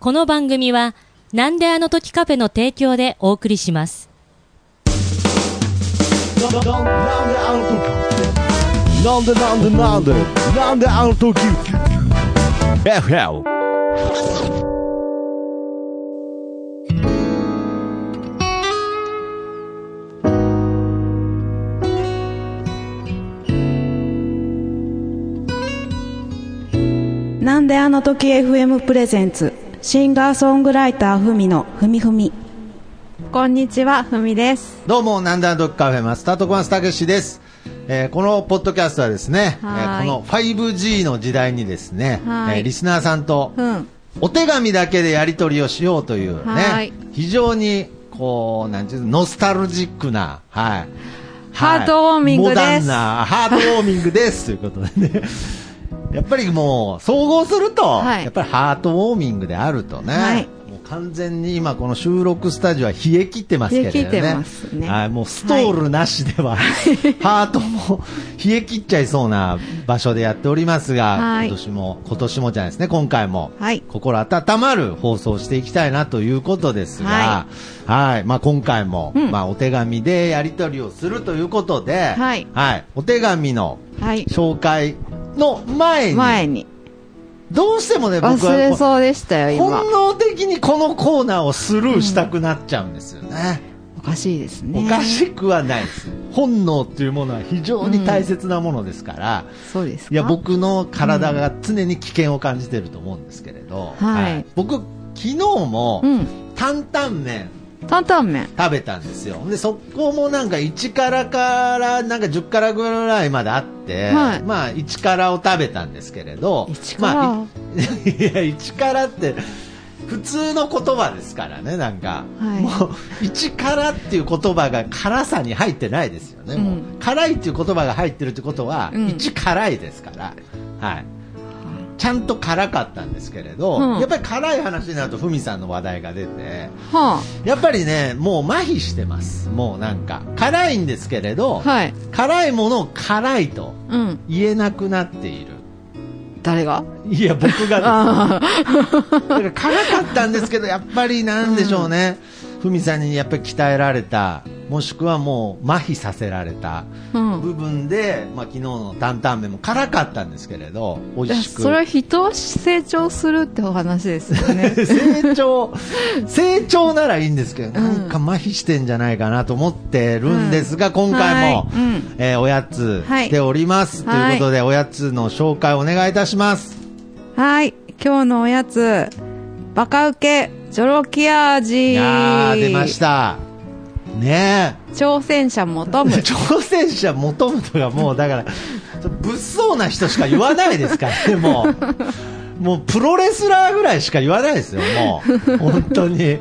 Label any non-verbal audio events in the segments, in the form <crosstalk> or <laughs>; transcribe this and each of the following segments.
この番組は、なんであの時カフェの提供でお送りします。なんであの時なんでなんでなんでなんであの時。FL なんであの時 FM プレゼンツシンガーソングライターふみのふみふみこんにちはふみですどうも、なんだんドッグカフェマスタートコマスたけしです。えーこのポッドキャストはですね、えはいーこの 5G の時代にですね、はいえーリスナーさんとうんお手紙だけでやり取りをしようというはいね、非常にこう、なんていうのノスタルジックな、はい。ハートウォーミングですモダンな、ハートウォーミングです。ということでね。やっぱりもう、総合すると、はい。やっぱりハートウォーミングであるとね、はい。もう完全に今この収録スタジオは冷え切ってますけれどね。冷え切ってますね。はい、もうストールなしでは、<laughs> ハートも冷え切っちゃいそうな場所でやっておりますが、はい。今年も、今年もじゃないですね、今回も、はい。心温まる放送をしていきたいなということですが、はい、まあ今回も、うん。まあお手紙でやり取りをするということで、はい。お手紙のはい。紹介の前に、前に。どうしてもね、僕忘れはそうでしたよ今。本能的にこのコーナーをスルーしたくなっちゃうんですよね。おかしいですね。おかしくはないです。本能っていうものは非常に大切なものですから、そうですか？いや、僕の体が常に危険を感じてると思うんですけれど、はい。僕、昨日も、うん。担々麺担々麺食べたんですよ。で、そこもなんか1辛から、なんか10辛ぐらいまであって、はいまあ1辛を食べたんですけれど、一辛まあ、い <laughs> いや、1辛って、普通の言葉ですからね、なんか。はいもう、1辛っていう言葉が辛さに入ってないですよね。もううん辛いっていう言葉が入ってるってことは、うん1辛いですから。はい。ちゃんと辛かったんですけれど、うんやっぱり辛い話になると、ふみさんの話題が出て、はやっぱりね、もう麻痺してます。もうなんか、辛いんですけれど、あはい辛いものを辛いとうん言えなくなっている。誰が？いや、僕があです。<laughs> だから辛かったんですけど、やっぱりなんでしょうね。ふみさんにやっぱり鍛えられた、もしくはもう麻痺させられた部分で、まあ昨日の担々麺も辛かったんですけれど、美味しく。それは人は成長するってお話ですよね。<laughs> 成長、成長ならいいんですけど、うん。なんか麻痺してんじゃないかなと思ってるんですが、今回も、はい。うん。えーおやつはい来ております。ということで、おやつの紹介お願いいたします。はい。今日のおやつバカウケジョロキア味いやー、出ました。ね挑戦者求え。む <laughs> 挑戦者求むとかもう、だから、物騒な人しか言わないですからね、<laughs> もう。もうプロレスラーぐらいしか言わないですよ、もう。本当に。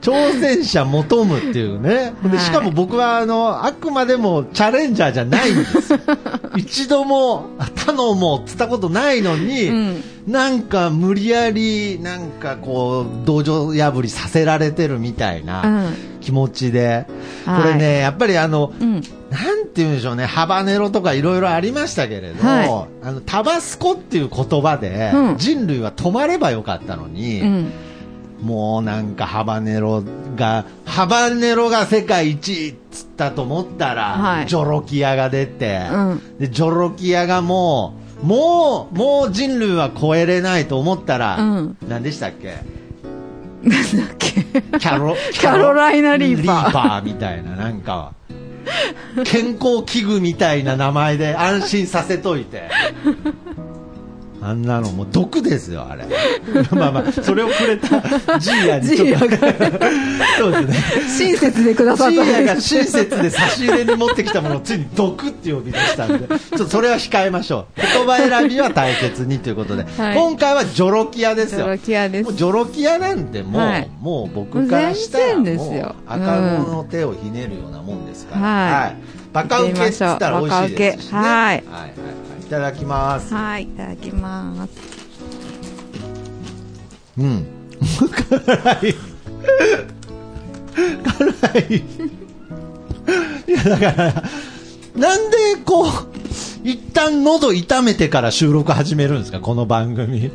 挑戦者求むっていうね。ではい。しかも僕は、あの、あくまでもチャレンジャーじゃないんです。よ。<laughs> 一度も、頼もうっつったことないのに、うん。なんか無理やり、なんかこう、道場破りさせられてるみたいなうん。気持ちで、はい。これね、やっぱりあの、うん。なんて言うんでしょうね、ハバネロとかいろいろありましたけれど、はあの、タバスコっていう言葉で、うん。人類は止まればよかったのに、うんもうなんかハバネロが、ハバネロが世界一位っつったと思ったら、はい。ジョロキアが出て、うん。で、ジョロキアがもう、もう、もう人類は超えれないと思ったら、うん。何でしたっけ？なんだっけ？キャロ、<laughs> キャロライナリーパー。リーパーみたいな、なんか、健康器具みたいな名前で安心させといて。あんなのもう毒ですよ、あれ。<laughs> まあまあ、それをくれたジーヤにちょっと。そうですね。親切でくださった。ジーヤが親切で差し入れに持ってきたものをついに毒って呼び出したんで、ちょっとそれは控えましょう。言葉選びは大切にということで、はい。今回はジョロキアですよ。ジョロキアです。もうジョロキアなんてもう、はい。もう僕からしたらもう赤子の手をひねるようなもんですから、はい。バカウケって言ったら美味しいですしね。はいはい。はいはいいただきます。はいいただきますうん。辛い。辛い。いや、だから、なんでこう、一旦喉痛めてから収録始めるんですか、この番組。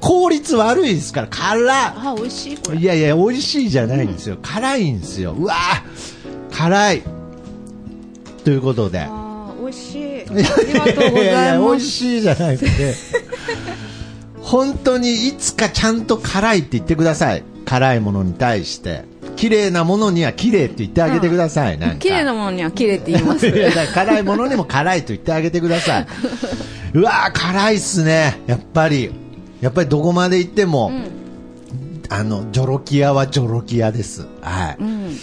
こ効率悪いですから、辛あ、美味しいこれ。いやいや、美味しいじゃないんですよ。辛いんですよ。うわー辛い。ということで。あー美味しい。あいやりがとうございやや美ます。味しいじゃないくて。本当にいつかちゃんと辛いって言ってください。辛いものに対して。綺麗なものには綺麗って言ってあげてください。なんか綺麗なものには綺麗って言います。辛いものにも辛いと言ってあげてください。<laughs> うわー辛いっすね。やっぱり。やっぱりどこまで行っても、あの、ジョロキアはジョロキアです。はい。うん。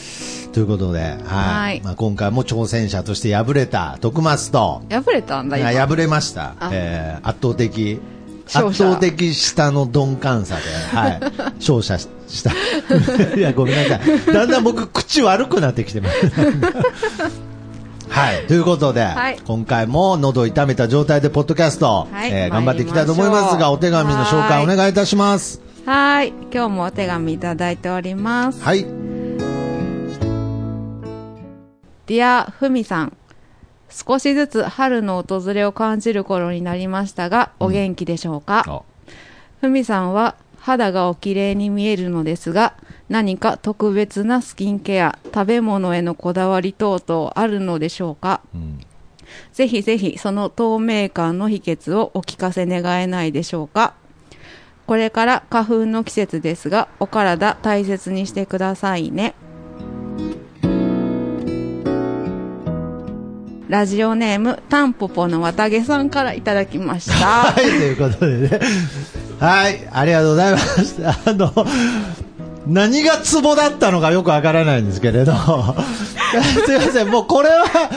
ということで、はい。はいまあ、今回も挑戦者として敗れた徳松と、破れたんだ、今。敗れましたあ。えー圧倒的、圧倒的下の鈍感さで、はい。<laughs> 勝者しした。<laughs> いや、ごめんなさい。だんだん僕、口悪くなってきてます。<laughs> はい。ということで、はい今回も喉を痛めた状態でポッドキャスト、はいえー頑張っていきたいと思いますが、お手紙の紹介お願いいたします。はい。今日もお手紙いただいております。はい。Dear ふみさん。少しずつ春の訪れを感じる頃になりましたが、お元気でしょうか、あ。ふみさんは肌がお綺麗に見えるのですが、何か特別なスキンケア、食べ物へのこだわり等々あるのでしょうか？うん。ぜひぜひその透明感の秘訣をお聞かせ願えないでしょうか？これから花粉の季節ですが、お体大切にしてくださいね。ラジオネーム、タンポポの綿毛さんからいただきました。<laughs> はい、ということでね。はい、ありがとうございました。<laughs> あの、何がツボだったのかよくわからないんですけれど、<laughs> すいません、もうこれは、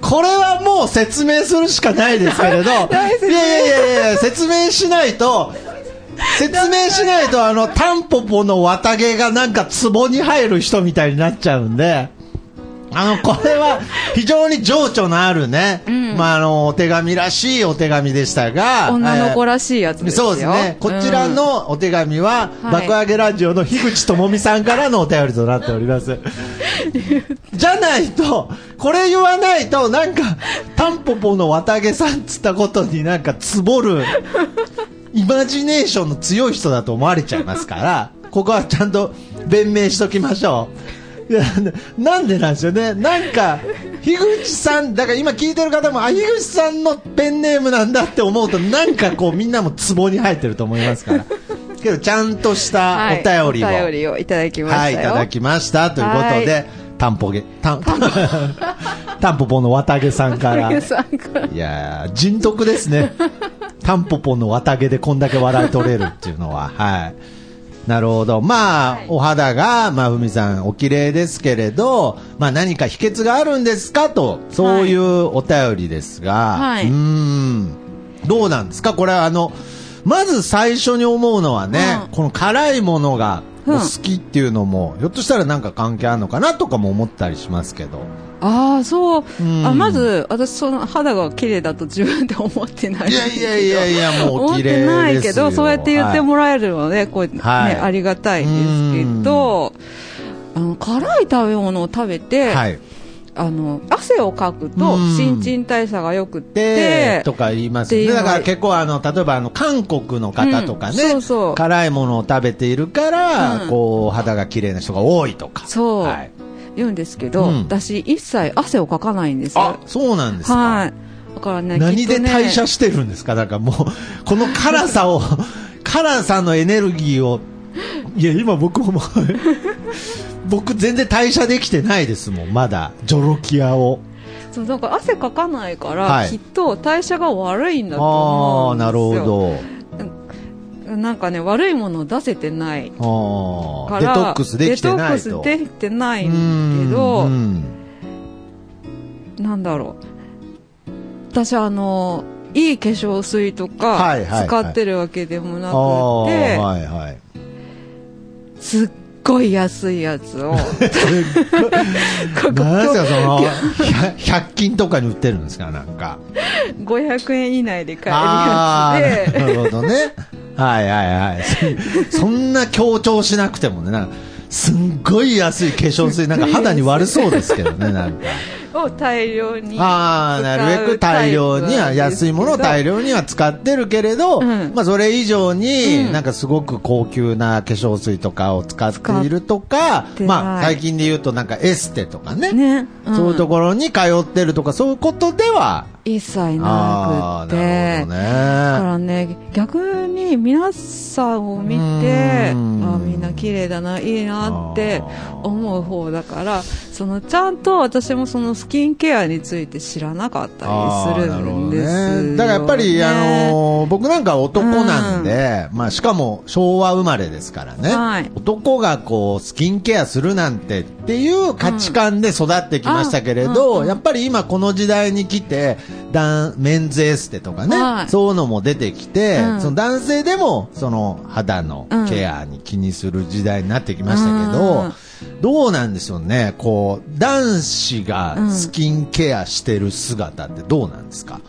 これはもう説明するしかないですけれど、いやいやいやいや、説明しないと、説明しないと、あの、タンポポの綿毛がなんかツボに入る人みたいになっちゃうんで、あの、これは非常に情緒のあるね、まあ、あの、お手紙らしいお手紙でしたが、女の子ららしいやつですよ。そうですね。こちらのお手紙は、はい爆上げラジオの樋口智美さんからのお便りとなっております。<laughs> じゃないと、これ言わないと、なんか、タンポポの綿毛さんっつったことになんかつぼる、イマジネーションの強い人だと思われちゃいますから、ここはちゃんと弁明しときましょう。いやななんでなんですよね。なんか、樋口さん、だから今聞いてる方も、あ、樋口さんのペンネームなんだって思うと、なんかこうみんなもツボに入ってると思いますから。<laughs> けど、ちゃんとしたお便りを、はい、りをいただきましたよ。はい、いただきました。ということで、はいタンポゲ、タン、<laughs> タンポポの綿毛さんから。いさんからやー、人徳ですね。タンポポの綿毛でこんだけ笑い取れるっていうのは、はい。なるほど。まあ、お肌が、まあ、ふみさん、お綺麗ですけれど、まあ、何か秘訣があるんですかと、そういうお便りですが、はい。うーん、どうなんですか？これは、あの、まず最初に思うのはね、うん。この辛いものがおうん。好きっていうのも、ひょっとしたらなんか関係あるのかなとかも思ったりしますけど。ああ、そう。うんあまず、私、その肌が綺麗だと自分で思ってない。いやいやいやいや、もう思っ綺麗ですよ。てないけど、そうやって言ってもらえるので、こう、ね、はいありがたいんですけど、あの、辛い食べ物を食べて、はい。はい。あの、汗をかくとうん、新陳代謝が良くでて、とか言いますよね。だから結構あの、例えばあの、韓国の方とかね、うんそうそう辛いものを食べているから、うんこう、肌が綺麗な人が多いとか。そう、はい。言うんですけど、うん私、一切汗をかかないんですよあ、。そうなんですか。はい。だからね、何で代謝してるんですか？だからもう、この辛さを、<laughs> 辛さのエネルギーを、いや、今僕も <laughs> 僕全然代謝できてないですもん、まだ。ジョロキアを。そう、だから汗かかないから、はいきっと代謝が悪いんだと思うんですよ。なるほど。なんかね、悪いものを出せてないああ、から、デトックスできてないと。デトックスできてないうんけどう、んなんだろう。私あの、いい化粧水とはいはいはいか使ってるわけでもなくて、ああ、はいはい。すっごい安いやつを、<laughs> ここなんですか、その、100 100均とかに売ってるんですか、なんか。500円以内で買えるやつで、ー、なるほどね。はいはいはい。そ <laughs> そんな強調しなくてもね、なんか、すんごい安い化粧水、なんか肌に悪そうですけどね、<laughs> なんか。を大量にああ、なるべく大量には、安いものを大量量には使ってるけれど、うん。まあそれ以上に、うん。なんかすごく高級な化粧水とかを使っているとか、まあ最近で言うとなんかエステとかね、ね、ん。そういうところに通ってるとか、そういうことでは、一切あなくて。あなるほどだかね。らね逆に皆さんを見てあうん。みんな綺麗だないいなって思う方だからそのちゃんと私もそのスキンケアについて知らなかったりするんですね。だからやっぱり、あのー僕なんか男なんで、まあしかも昭和生まれですからね、はい。男がこうスキンケアするなんてっていう価値観で育ってきましたけれど、うん。うんやっぱり今この時代に来て、ダンメンズエステとかね、はい。そういうのも出てきて、うん。その男性でもその肌のケアに気にする時代になってきましたけど、うん。どうなんでしょうね、こう、男子がスキンケアしてる姿ってどうなんですか、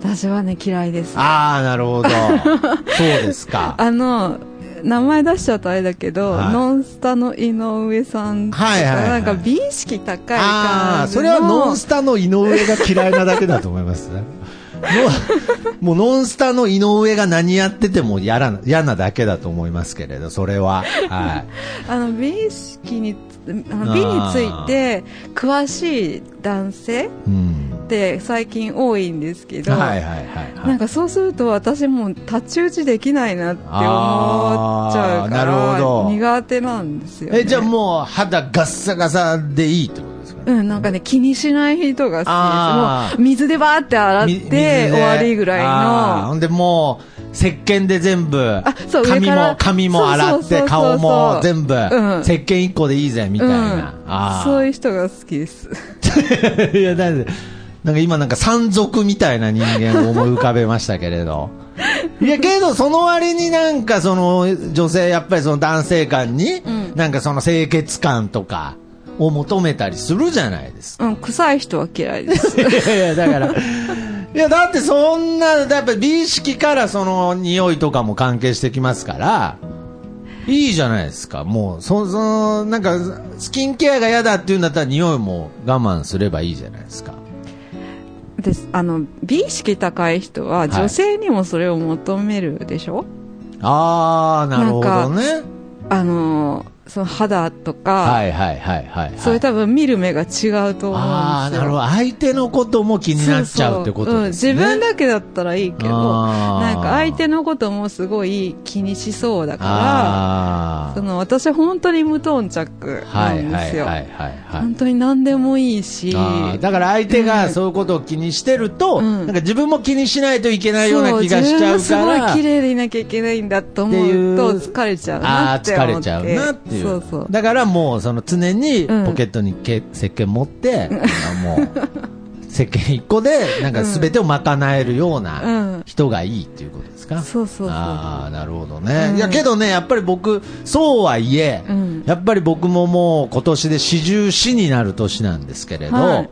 私はね嫌いです。ああ、なるほど。<laughs> そうですか。あの名前出しちゃうとあれだけど、はいノンスタの井上さんとか、はいはいはいなんか美意識高いああ、感じのそれはノンスタの井上が嫌いなだけだと思いますね。<laughs> のもうノンスタの井上が何やってても嫌な嫌なだけだと思いますけれど、それは。はい。<laughs> あの美意識にあの美について詳しい男性うん。って最近多いんですけど。なんかそうすると私もう太刀打ちできないなって思っちゃうからど苦手なんですよ、ね、え、じゃあもう肌ガッサガサでいいってことですか？ね。うん、なんかね、気にしない人が好きです。もう、水でバーって洗ってで終わりぐらいの。ほんでもう、石鹸で全部、髪も、髪も洗って、顔も全部、うん石鹸一個でいいぜ、みたいな。そういう人が好きです。<laughs> いや、だって、なんか今なんか山賊みたいな人間を思い浮かべましたけれど。<laughs> いや、けどその割になんかその女性、やっぱりその男性感に、んなんかその清潔感とかを求めたりするじゃないですか。うん、臭い人は嫌いです。<laughs> いやいや、だから、いや、だってそんな、やっぱり美意識からその匂いとかも関係してきますから、いいじゃないですか。もう、そ、その、なんか、スキンケアが嫌だっていうんだったら匂いも我慢すればいいじゃないですか。です。あの、美意識高い人は女性にもそれを求めるでしょ、あー、なるほどね。あの、その肌とか、はいはいはいはい、はい。それ多分見る目が違うと思うんですよ。あー、なるほど。相手のことも気になっちゃうってことですね。そうそううん、自分だけだったらいいけど、なんか相手のこともすごい気にしそうだから、その私本当に無頓着なはいんですよ。はいはいはいはい。本当に何でもいいし、だから相手がそういうことを気にしてると、うんなんか自分も気にしないといけないような気がしちゃうから。自分がすごい綺麗でいなきゃいけないんだと思うと疲れちゃうなああー、って思って。疲れちゃうなっていう。そうそう。だからもう、その常にうん。ポケットにけ、石鹸持って、あもう、石鹸一個で、なんか全てを賄えるよううなん。人がいいっていうことですか、そうそうそう。ああ、なるほどね。うん。いや、けどね、やっぱり僕、そうはいえ、うん。やっぱり僕ももう今年で四十四になる年なんですけれど、はい。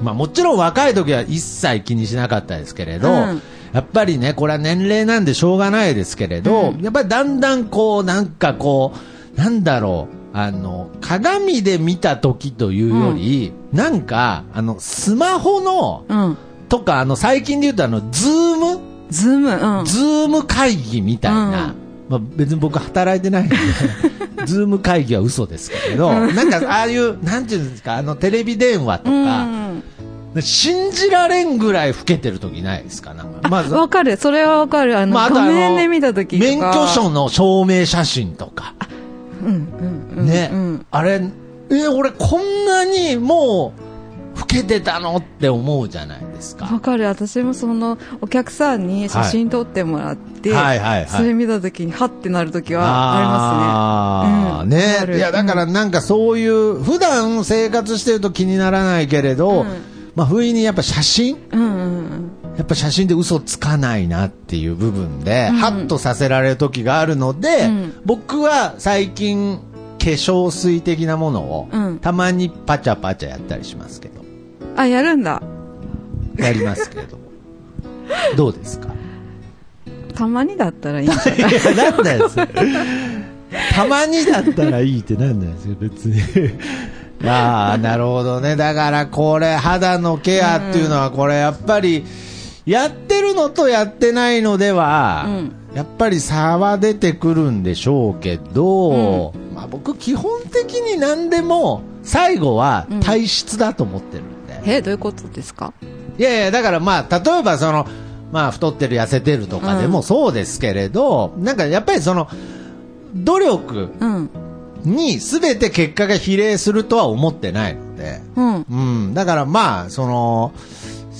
まあもちろん若い時は一切気にしなかったですけれど、うん。やっぱりね、これは年齢なんでしょうがないですけれど、うん。やっぱりだんだんこう、なんかこう、なんだろう、あの、鏡で見た時というより、なんか、あの、スマホの、うん。とか、あの、最近で言うとあの、ズーム？ズーム、うん。ズーム会議みたいな、うんまあ、別に僕働いてないんで、<laughs> ズーム会議は嘘ですけれど、なんかああいう、なんていうんですか、あのテレビ電話というか、ん。信じられんぐらい老けてる時ないですかなんか、まず、わかる。それはわかる。あの、まああとあの画面で見たときとか。免許証の証明写真とか、うん、うん、うん。ね、うん。あれ、え、俺こんなにもう、老けてたのって思うじゃないですか。わかる。私もその、お客さんに写真撮ってもらって、はいはいはいそれ見たときに、はってなるときはありますね。うんね。るいや、だからなんかそういう、普段生活してると気にならないけれど、うんまあ、不意にやっぱ写真？うんうんうん。やっぱ写真で嘘つかないなっていう部分で、ハッとさせられる時があるので、うん。僕は最近、化粧水的なものを、うん。たまにパチャパチャやったりしますけど、あ、やるんだ。やりますけど、どうですか？たまにだったらいいんじゃない？いや、なんだよ、たまにだったらいいってなんだよ、それ別に。ああ、なるほどね。だからこれ、肌のケアっていうのは、これやっぱり、やってるのとやってないのでは、うん。やっぱり差は出てくるんでしょうけど、まあ僕基本的に何でも、最後は体質だと思ってるんで。え、どういうことですか？いやいや、だからまあ、例えばその、まあ、太ってる、痩せてるとかでもそうですけれど、なんかやっぱりその、努力うん。に全て結果が比例するとは思ってないので、うん。うん、だからまあ、その、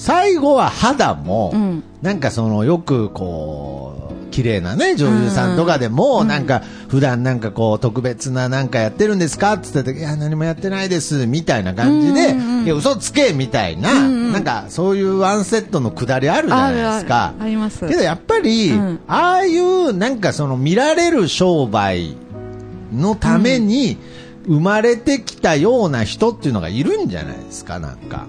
最後は肌も、うんなんかその、よくこう、綺麗なね、女優さんとかでも、なんか、普段なんかこう、特別ななんかやってるんですか？って言った時、いや、何もやってないです、みたいな感じで、うんうんうんいや、嘘つけ、みたいな、なんか、そういうワンセットのくだりあるじゃないですか。あります。けどやっぱり、うんああいうなんかその見られる商売のために生まれてきたような人っていうのがいるんじゃないですか、なんか。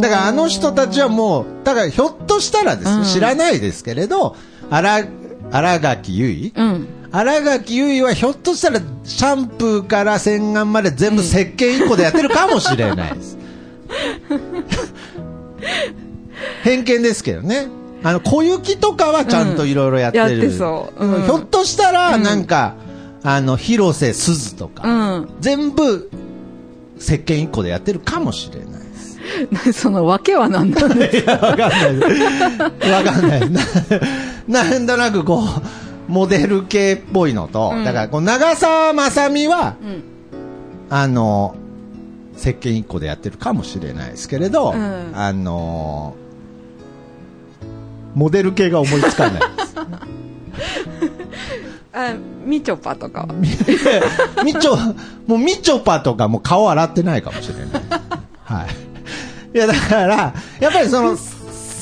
だからあの人たちはもう、だからひょっとしたらですよ、うん知らないですけれど、荒、荒垣結衣うん。荒垣結衣はひょっとしたらシャンプーから洗顔まで全部石鹸一個でやってるかもしれないです。<laughs> 偏見ですけどね。あの、小雪とかはちゃんといろいろやってる、うんやってそううんひょっとしたら、なんか、あの、広瀬すずとか、うん。全部、石鹸一個でやってるかもしれない。<laughs> その訳は何なんでいや、わかんないです。わかんない。ななんとなくこう、モデル系っぽいのと、うんだからこう長澤まさみは、うんあの、石鹸一個でやってるかもしれないですけれど、うんあの、モデル系が思いつかないです。<laughs> あ、みちょぱとかは？みちょ、もうみちょぱとかもう顔洗ってないかもしれない。はい。いや、だから、やっぱりその、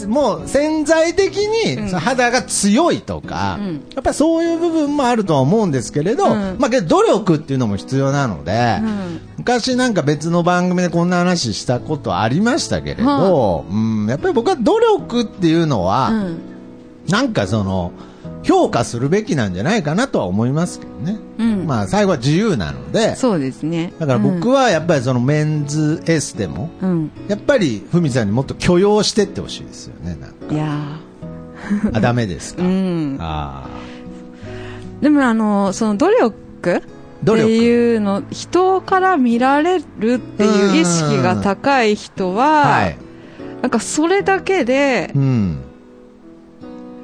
もう潜在的にその肌が強いとか、うん。やっぱりそういう部分もあるとは思うんですけれど、うん。まあけど努力っていうのも必要なので、うん。昔なんか別の番組でこんな話したことありましたけれど、うん、やっぱり僕は努力っていうのは、うん。なんかその、評価するべきなんじゃないかなとは思いますけどね。うんまあ最後は自由なので、そうですね。だから僕はやっぱりそのメンズエステも、うん。やっぱりふみさんにもっと許容してってほしいですよね。なんかいや <laughs> あ、ダメですか？ーうん。あでもあの、その努力？っていうの、人から見られるっていう意識が高い人あ。は、はい。なんかそれだけでうん。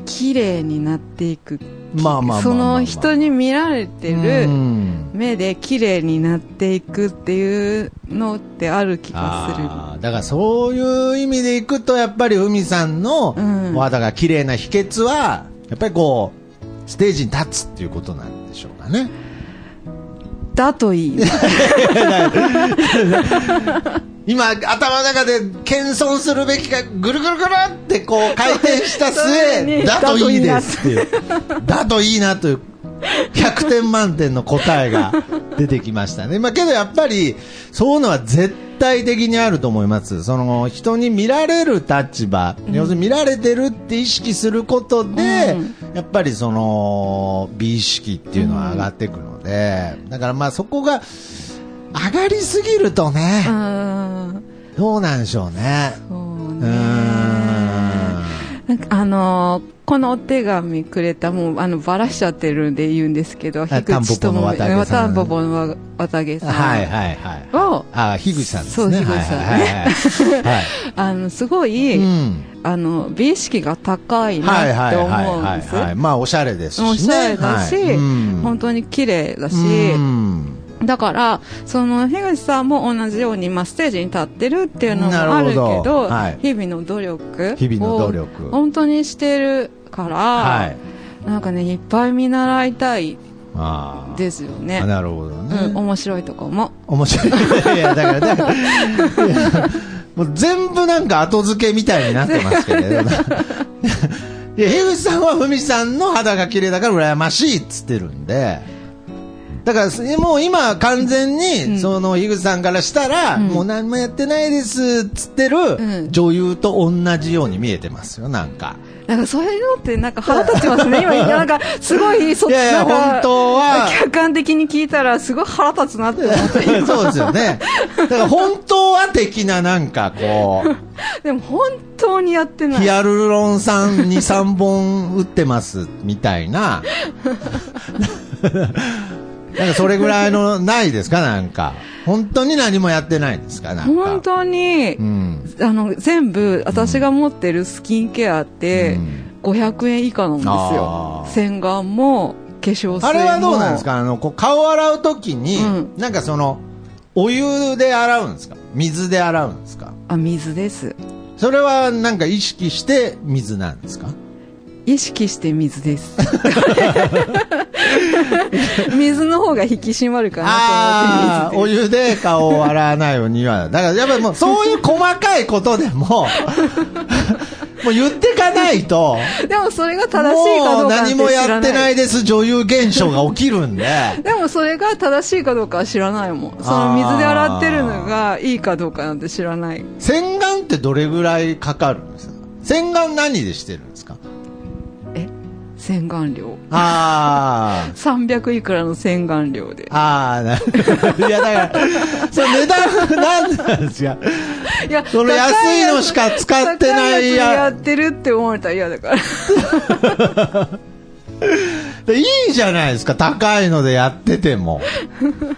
綺麗になっていく。まあまあその人に見られてうるん目で綺麗になっていくっていうのってある気がする。だからそういう意味でいくと、やっぱりふみさんの肌が綺麗な秘訣は、やっぱりこう、ステージに立つっていうことなんでしょうかね。だといい。<laughs> 今、頭の中で謙遜するべきか、ぐるぐるぐるってこう <laughs> 回転した末、にだといいですっていう。だといいな <laughs> という、100点満点の答えが <laughs> 出てきましたね。まあけどやっぱり、そういうのは絶対的にあると思います。その、人に見られる立場、要するに見られてるって意識することで、やっぱりその、美意識っていうのは上がっていくので、だからまあそこが、上がりすぎるとね、うん。どうなんでしょうね。そうね。ん。なんかあのーこのお手紙くれた、もう、あの、ばらしちゃってるんで言うんですけど、タンポポの綿毛さんタンポポの綿毛さん。はいはいはい。を、あ、樋口さんですね。そう樋口さんねはいはいはいはい。<laughs> あの、すごい、うん。あの、美意識が高いはいなってはいはい思うんです。はいはい。まあ、おしゃれですしね。おしゃれだし、はいうん本当に綺麗だし、うんだから、その、樋口さんも同じように、まあ、ステージに立ってるっていうのもあるけど、どはい日々の努力日々の努力を本当にしてるから、はい。なんかね、いっぱい見習いたい。ですよねあ。なるほどね。うん、面白いとこも。面白い。<laughs> いや、だから、だから、いやもう全部なんか後付けみたいになってますけれど。<laughs> いや、樋口さんはふみさんの肌が綺麗だから羨ましいっつってるんで、だから、もう今完全に、その、樋口さんからしたら、もう何もやってないですっつってるん女優と同じように見えてますよ、なんか。なんかそういうのってなんか腹立ちますね。今、<laughs> なんかすごい、そいやいやなんか本当は客観的に聞いたらすごい腹立つなって思って。そうですよね。だから本当は的ななんかこう、<laughs> でも本当にやってない。ヒアルロン酸2、3本打ってますみたいな。<laughs> なんかそれぐらいのないですかなんか。本当に何もやってないんですかなんか。本当に、うん。あの、全部、私が持ってるスキンケアってうん、500円以下なんですあよー。洗顔も、化粧水も。あれはどうなんですか？あの、こう顔洗うときに、うんなんかその、お湯で洗うんですか？水で洗うんですか？あ、水です。それはなんか意識して水なんですか？意識して水です。<laughs> <laughs> 水の方が引き締まるかなああー、おと思って水で湯で顔を洗わないようには。だからやっぱりもうそういう細かいことでも、<laughs> もう言ってかないと、でもそれが正しいかどうか何も。やってないです女優現象が起きるんで。<laughs> でもそれが正しいかどうかは知らないもん。その水で洗ってるのがいいかどうかなんて知らない。洗顔ってどれぐらいかかるんですか？洗顔何でしてる洗顔料。ああ。300いくらの洗顔料で。ああ、な <laughs> いや、だから、その値段なんなんですか？いや、その安いのしか使ってない高いやつややってるって思われたら嫌だから。<laughs> でいいじゃないですか、高いのでやってても。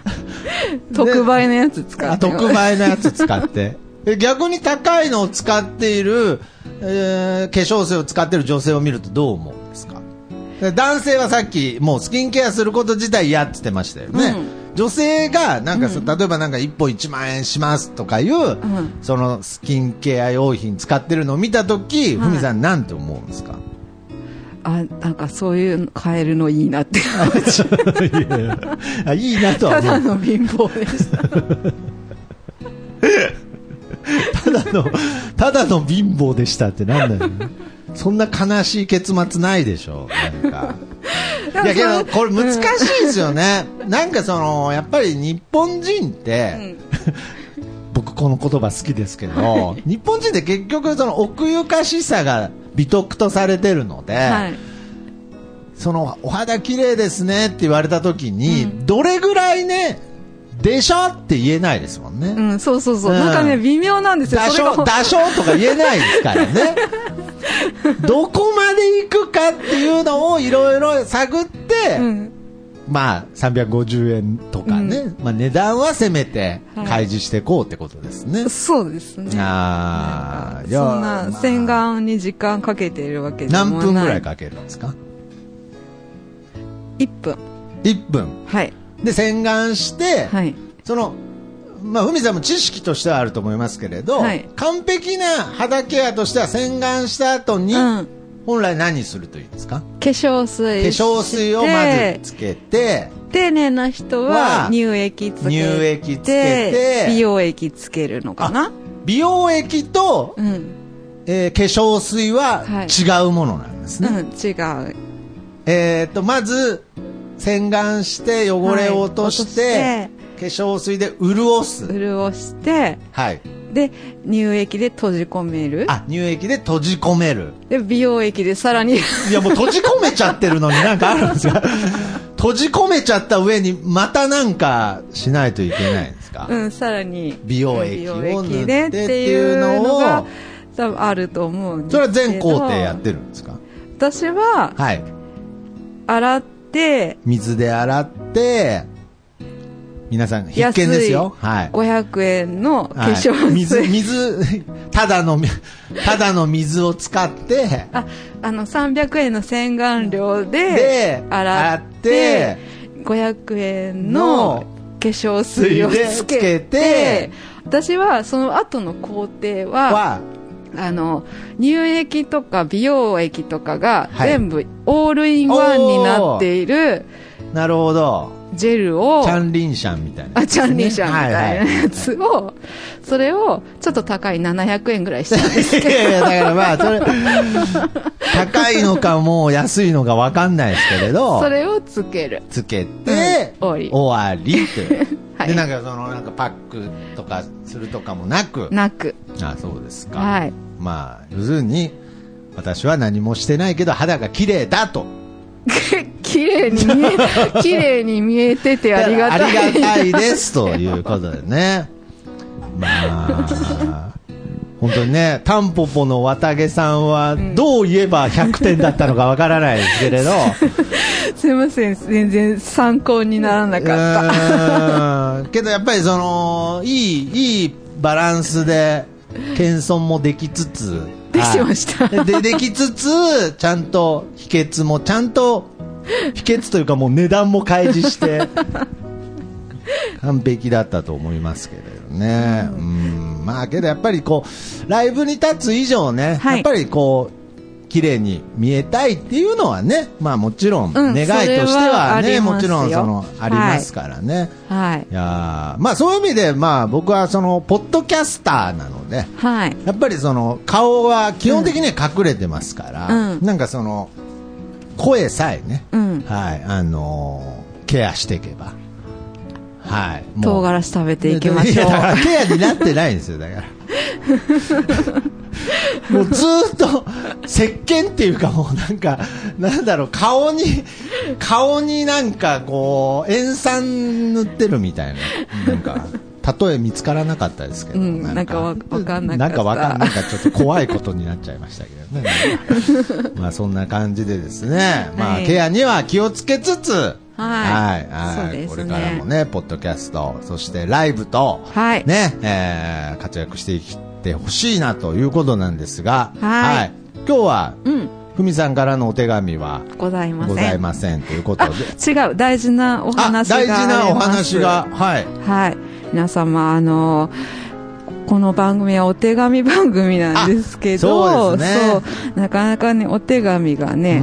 <laughs> 特売のやつ使あって。特売のやつ使って。で逆に高いのを使っている、えー化粧水を使っている女性を見るとどう思う？男性はさっき、もうスキンケアすること自体嫌って言ってましたよね。女性が、なんかそ、例えばなんか一本1万円しますとかいう、んそのスキンケア用品使ってるのを見たとき、ふみさんなんて思うんですか？あ、なんかそういうの買えるのいいなって。<laughs> あいいなとはた思うだの貧乏でした。ただの、ただの貧乏でしたってなんだよ。そんな悲しい結末ないでしょ。なんか。<laughs> いやけど、これ難しいですよね。なんかその、やっぱり日本人って、<laughs> 僕この言葉好きですけど、日本人って結局その奥ゆかしさが美徳とされてるので、はい。そのお肌綺麗ですねって言われた時に、どれぐらいね、でしょって言えないですもんね。うん、そうそうそう。うんなんかね、微妙なんですよ。打賞、それが打賞とか言えないですからね。<laughs> <laughs> どこまで行くかっていうのをいろいろ探って、うん。まあ、350円とかね、まあ値段はせめて開示していこうってことですね。そうですね。ああ、そんまあな洗顔に時間かけているわけでもない。何分ぐらいかけるんですか ?1 分。?1 分。はい。で、洗顔して、はい。その、まあ、ふみさんも知識としてはあると思いますけれど、はい。完璧な肌ケアとしては洗顔した後に、うん。本来何するというんですか？化粧水。化粧水をまずつけて、丁寧な人はは乳液つけて乳液つけて美容液つけるのかな？美容液と、うん、えー化粧水ははい。違うものなんですね。うん、違う。えっと、まず、洗顔して汚れを落として、はい化粧水で潤す。潤してはい。で乳液で閉じ込めるあ、乳液で閉じ込める。で美容液でさらにいや、もう閉じ込めちゃってるのになんかあるんですか <laughs> 閉じ込めちゃった上にまたなんかしないといけないんですか、うんさらに美容液を塗ってでっていうのがって多分あると思うんですそれは全工程やってるんですか？私ははい。洗って水で洗って、皆さん必見ですよ。はい。500円の化はい。粧水、水、水、<laughs> ただの、ただの水を使って、ああの300円の洗顔料でで、洗って500円の化粧水をつけつけて。て私はその後の工程はは、あの乳液とか美容液とかがはい。全部オールインワンになっているなるほど。ジェルをチャンリンシャンみたいな。ね、あチャンリンシャンみたいな。ははやつをそれをちょっと高い700円ぐらいしたんですいやいや、だからまあ、それ、高いのかもう安いのかわかんないですけれど、それをつける。つけて、うん終わり。終わりって。<laughs> はい。で、なんかその、なんかパックとかするとかもなく、なく。あ、そうですか。はい。まあ、要するに、私は何もしてないけど肌が綺麗だと。<laughs> 綺麗に見え、綺麗に見えててありがたい。ありがたいですということでね。まあ、本当にね、タンポポの綿毛さんはどう言えば100点だったのかわからないですけれど、<laughs> すいません、全然参考にならなかった。けどやっぱりその、いい、いいバランスで、謙遜もできつつ、できてました。はいで、できつつ、ちゃんと秘訣もちゃんと、秘訣というかもう値段も開示して、<laughs> 完璧だったと思いますけれどね。うん、まあけどやっぱりこう、ライブに立つ以上ね、はい。やっぱりこう、綺麗に見えたいっていうのはね、まあもちろん、うん願いとしてははね、ありますよもちろんその、ありますからね。はいい、。やーまあそういう意味で、まあ僕はその、ポッドキャスターなので、はい。やっぱりその、顔は基本的には隠れてますから、うんなんかその、声さえね、うん。はい、あのーケアしていけば、はい。唐辛子食べていきましょう。いやだからケアになってないんですよ、だから。<laughs> もうずーっと、石鹸っていうかもうなんか、なんだろう、顔に、顔になんかこう、塩酸塗ってるみたいな、なんか、例え見つからなかったですけど、うんなんかわわかんなかった。なんかわかんなんかちょっと怖いことになっちゃいましたけどね。まあそんな感じでですね、まあはい。ケアには気をつけつつ、はいはいこれからもね、ポッドキャスト、そしてライブと、はいね、えー活躍していってほしいなということなんですが、はい今日は、うん。ふみさんからのお手紙はございません。ございませんということあで。、違う。大事なおあ、話が。大事なお話が、はい。はい。皆様、あの、この番組はお手紙番組なんですけど、あそうねなかなかね、お手紙がうね、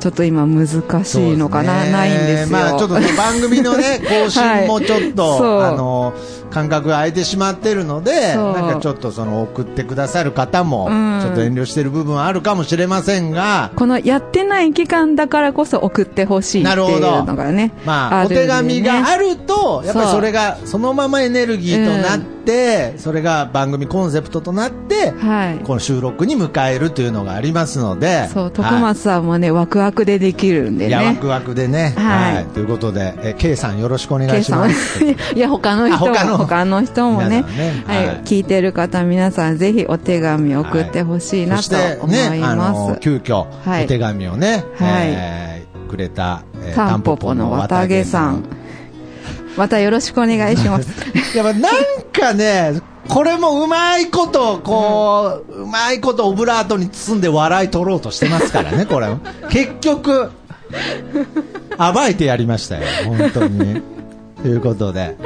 ちょっと今難しいのかな、ね。ないんですよ。まあちょっとね番組のね、<laughs> 更新もちょっと、はい。あの、間隔が空いてしまってるので、なんかちょっとその送ってくださる方も、うんちょっと遠慮してる部分はあるかもしれませんが、このやってない期間だからこそ送ってほしいっていうのがね。まあ、ね手紙があると、やっぱりそれがそのままエネルギーとなって、それが番組コンセプトとなって、はい。この収録に迎えるというのがありますので、そう、徳はい松さんもね、ワクワクでできるんでいや、ワね。クワクでね。はいはい。ということで、え、K さんよろしくお願いします。<laughs> いや、他の人他の <laughs> 他の人もねねはい、はい聞いてる方、皆さんぜひお手紙送ってほしいなと思いね、あまの、す。急遽、はいお手紙をね、はいえーくれた、えータンポポの綿毛さん。またよろしくお願いします。<laughs> やっぱなんかね、これもうまいこと、こう、うまいことオブラートに包んで笑い取ろうとしてますからね、これ。結局、暴いてやりましたよ、本当に。ということで、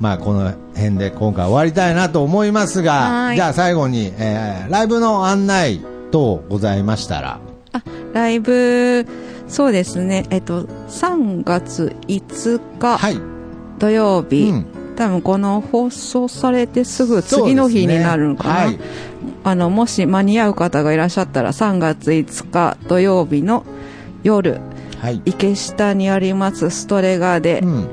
まあこの辺で今回終わりたいなと思いますがは、いじゃあ最後に、えーライブの案内等ございましたら、あ、ライブ、そうですね、えっと、3月5日はい。土曜日、うん多分この放送されてすぐ次の日になるのかな。はいあの、もし間に合う方がいらっしゃったら3月5日土曜日の夜、はい。池下にありますストレガーで、うん。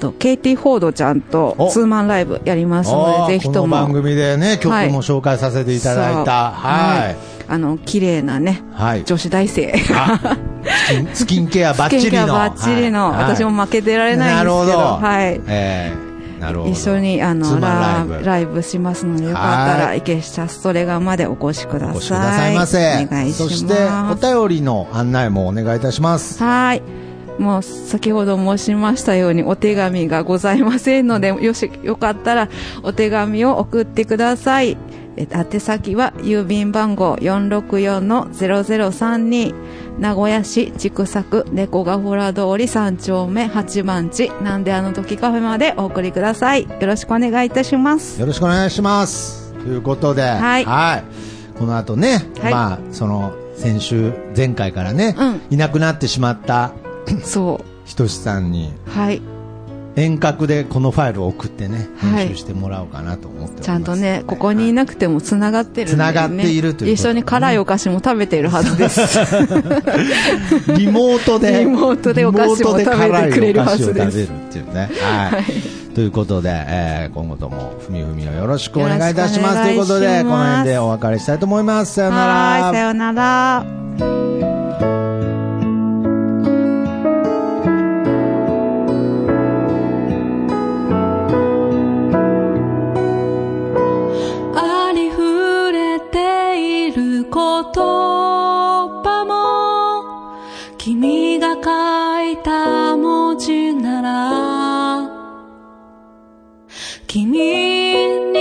と、ケイティ・フォードちゃんとおツーマンライブやりますので、ぜひとも。この番組でね、曲はいも紹介させていただいた。そうはい。あの、綺麗なね、はい。女子大生。あ <laughs> スキンケアバッチリの。スキンケアバッチリの、はい私も負けてられないんですけど、なるほど。はい。えー。一緒にあのラライブしますので、よかったらはい池下ストレガーまでお越しください。お越しくださいませ。お願いします。そして、お便りの案内もお願いいたします。はい。もう先ほど申しましたようにお手紙がございませんので、よし、よかったらお手紙を送ってください。え宛先は郵便番号464-0032名古屋市千種区猫ヶ原通り3丁目8番地なんであの時カフェまでお送りください。よろしくお願いいたします。よろしくお願いします。ということで、はいこの後ね、はいまあ、その、先週、前回からね、うんいなくなってしまった、<coughs> そひとしさんに、う。はい。遠隔でこのファイルを送ってね、はい編集してもらおうかなと思っております。ちゃんとね、ここにいなくてもつながってるね。繋がっているというね一緒に辛いお菓子も食べているはずです。<laughs> リモートで、リモートでお菓子も食べてくれるはずです食べるっていうね。はい。ということで、えー今後ともふみふみをよろしくお願いいたします。ということで、この辺でお別れしたいと思います。さよなら。はい、さようなら。君に